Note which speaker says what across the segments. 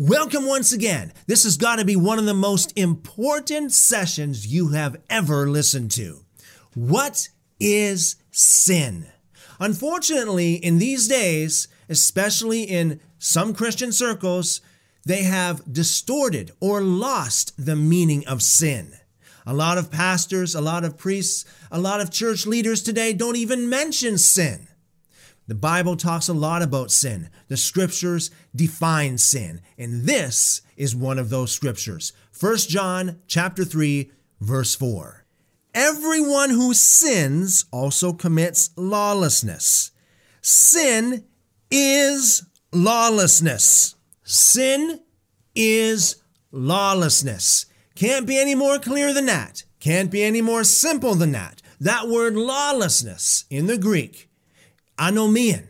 Speaker 1: Welcome once again. This has got to be one of the most important sessions you have ever listened to. What is sin? Unfortunately, in these days, especially in some Christian circles, they have distorted or lost the meaning of sin. A lot of pastors, a lot of priests, a lot of church leaders today don't even mention sin. The Bible talks a lot about sin. The scriptures define sin, and this is one of those scriptures. 1 John chapter 3 verse 4. Everyone who sins also commits lawlessness. Sin is lawlessness. Sin is lawlessness. Can't be any more clear than that. Can't be any more simple than that. That word lawlessness in the Greek anomian,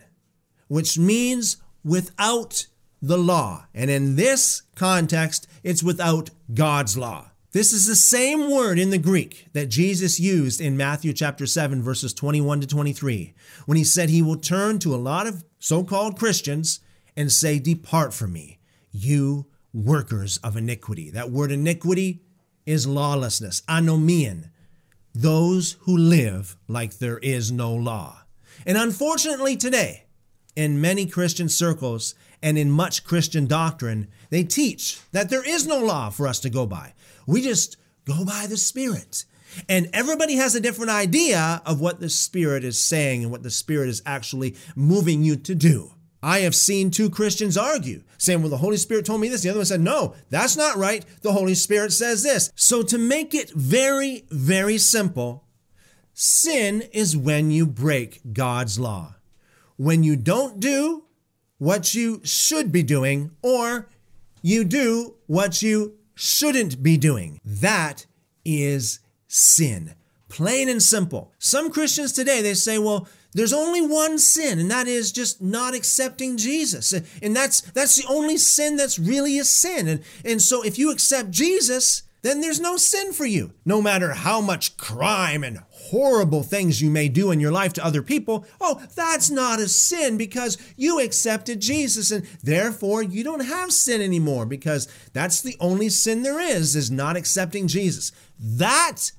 Speaker 1: which means without the law. And in this context, it's without God's law. This is the same word in the Greek that Jesus used in Matthew chapter 7 verses 21 to 23 when he said he will turn to a lot of so-called Christians and say depart from me you workers of iniquity. That word iniquity is lawlessness, anomian, those who live like there is no law. And unfortunately, today, in many Christian circles and in much Christian doctrine, they teach that there is no law for us to go by. We just go by the Spirit. And everybody has a different idea of what the Spirit is saying and what the Spirit is actually moving you to do. I have seen two Christians argue, saying, Well, the Holy Spirit told me this. The other one said, No, that's not right. The Holy Spirit says this. So, to make it very, very simple, Sin is when you break God's law. When you don't do what you should be doing, or you do what you shouldn't be doing. That is sin. Plain and simple. Some Christians today, they say, well, there's only one sin, and that is just not accepting Jesus. And that's that's the only sin that's really a sin. And, and so if you accept Jesus, then there's no sin for you. No matter how much crime and horrible things you may do in your life to other people, oh, that's not a sin because you accepted Jesus and therefore you don't have sin anymore because that's the only sin there is, is not accepting Jesus. That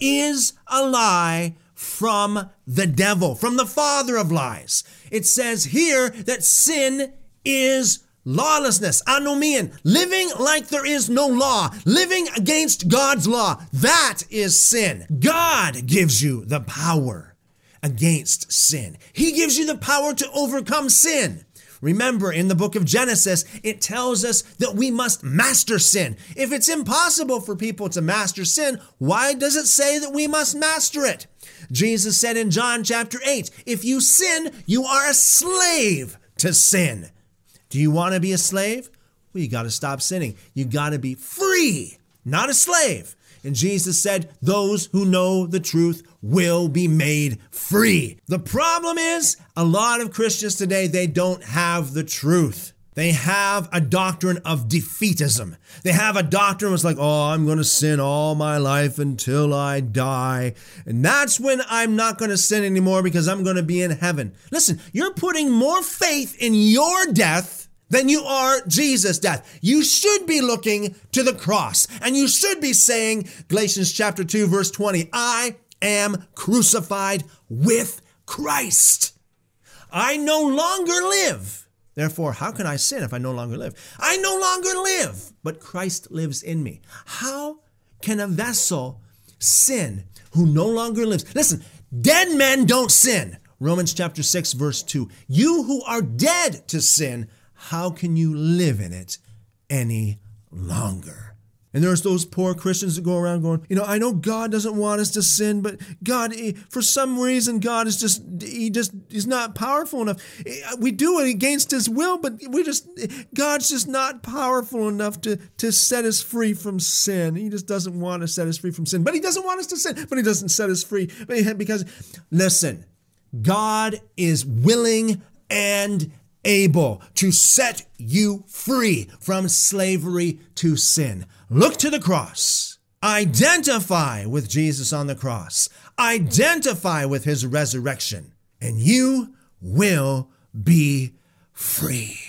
Speaker 1: is a lie from the devil, from the father of lies. It says here that sin is Lawlessness, anomian, living like there is no law, living against God's law. That is sin. God gives you the power against sin. He gives you the power to overcome sin. Remember, in the book of Genesis, it tells us that we must master sin. If it's impossible for people to master sin, why does it say that we must master it? Jesus said in John chapter 8, if you sin, you are a slave to sin. Do you want to be a slave? Well, you got to stop sinning. You got to be free, not a slave. And Jesus said, Those who know the truth will be made free. The problem is, a lot of Christians today, they don't have the truth. They have a doctrine of defeatism. They have a doctrine that's like, oh, I'm going to sin all my life until I die. And that's when I'm not going to sin anymore because I'm going to be in heaven. Listen, you're putting more faith in your death than you are Jesus' death. You should be looking to the cross and you should be saying, Galatians chapter 2, verse 20, I am crucified with Christ. I no longer live. Therefore, how can I sin if I no longer live? I no longer live, but Christ lives in me. How can a vessel sin who no longer lives? Listen, dead men don't sin. Romans chapter 6, verse 2. You who are dead to sin how can you live in it any longer? And there's those poor Christians that go around going, you know, I know God doesn't want us to sin, but God, eh, for some reason, God is just, he just, he's not powerful enough. Eh, we do it against his will, but we just, eh, God's just not powerful enough to, to set us free from sin. He just doesn't want to set us free from sin, but he doesn't want us to sin, but he doesn't set us free because, listen, God is willing and able to set you free from slavery to sin. Look to the cross. Identify with Jesus on the cross. Identify with his resurrection, and you will be free.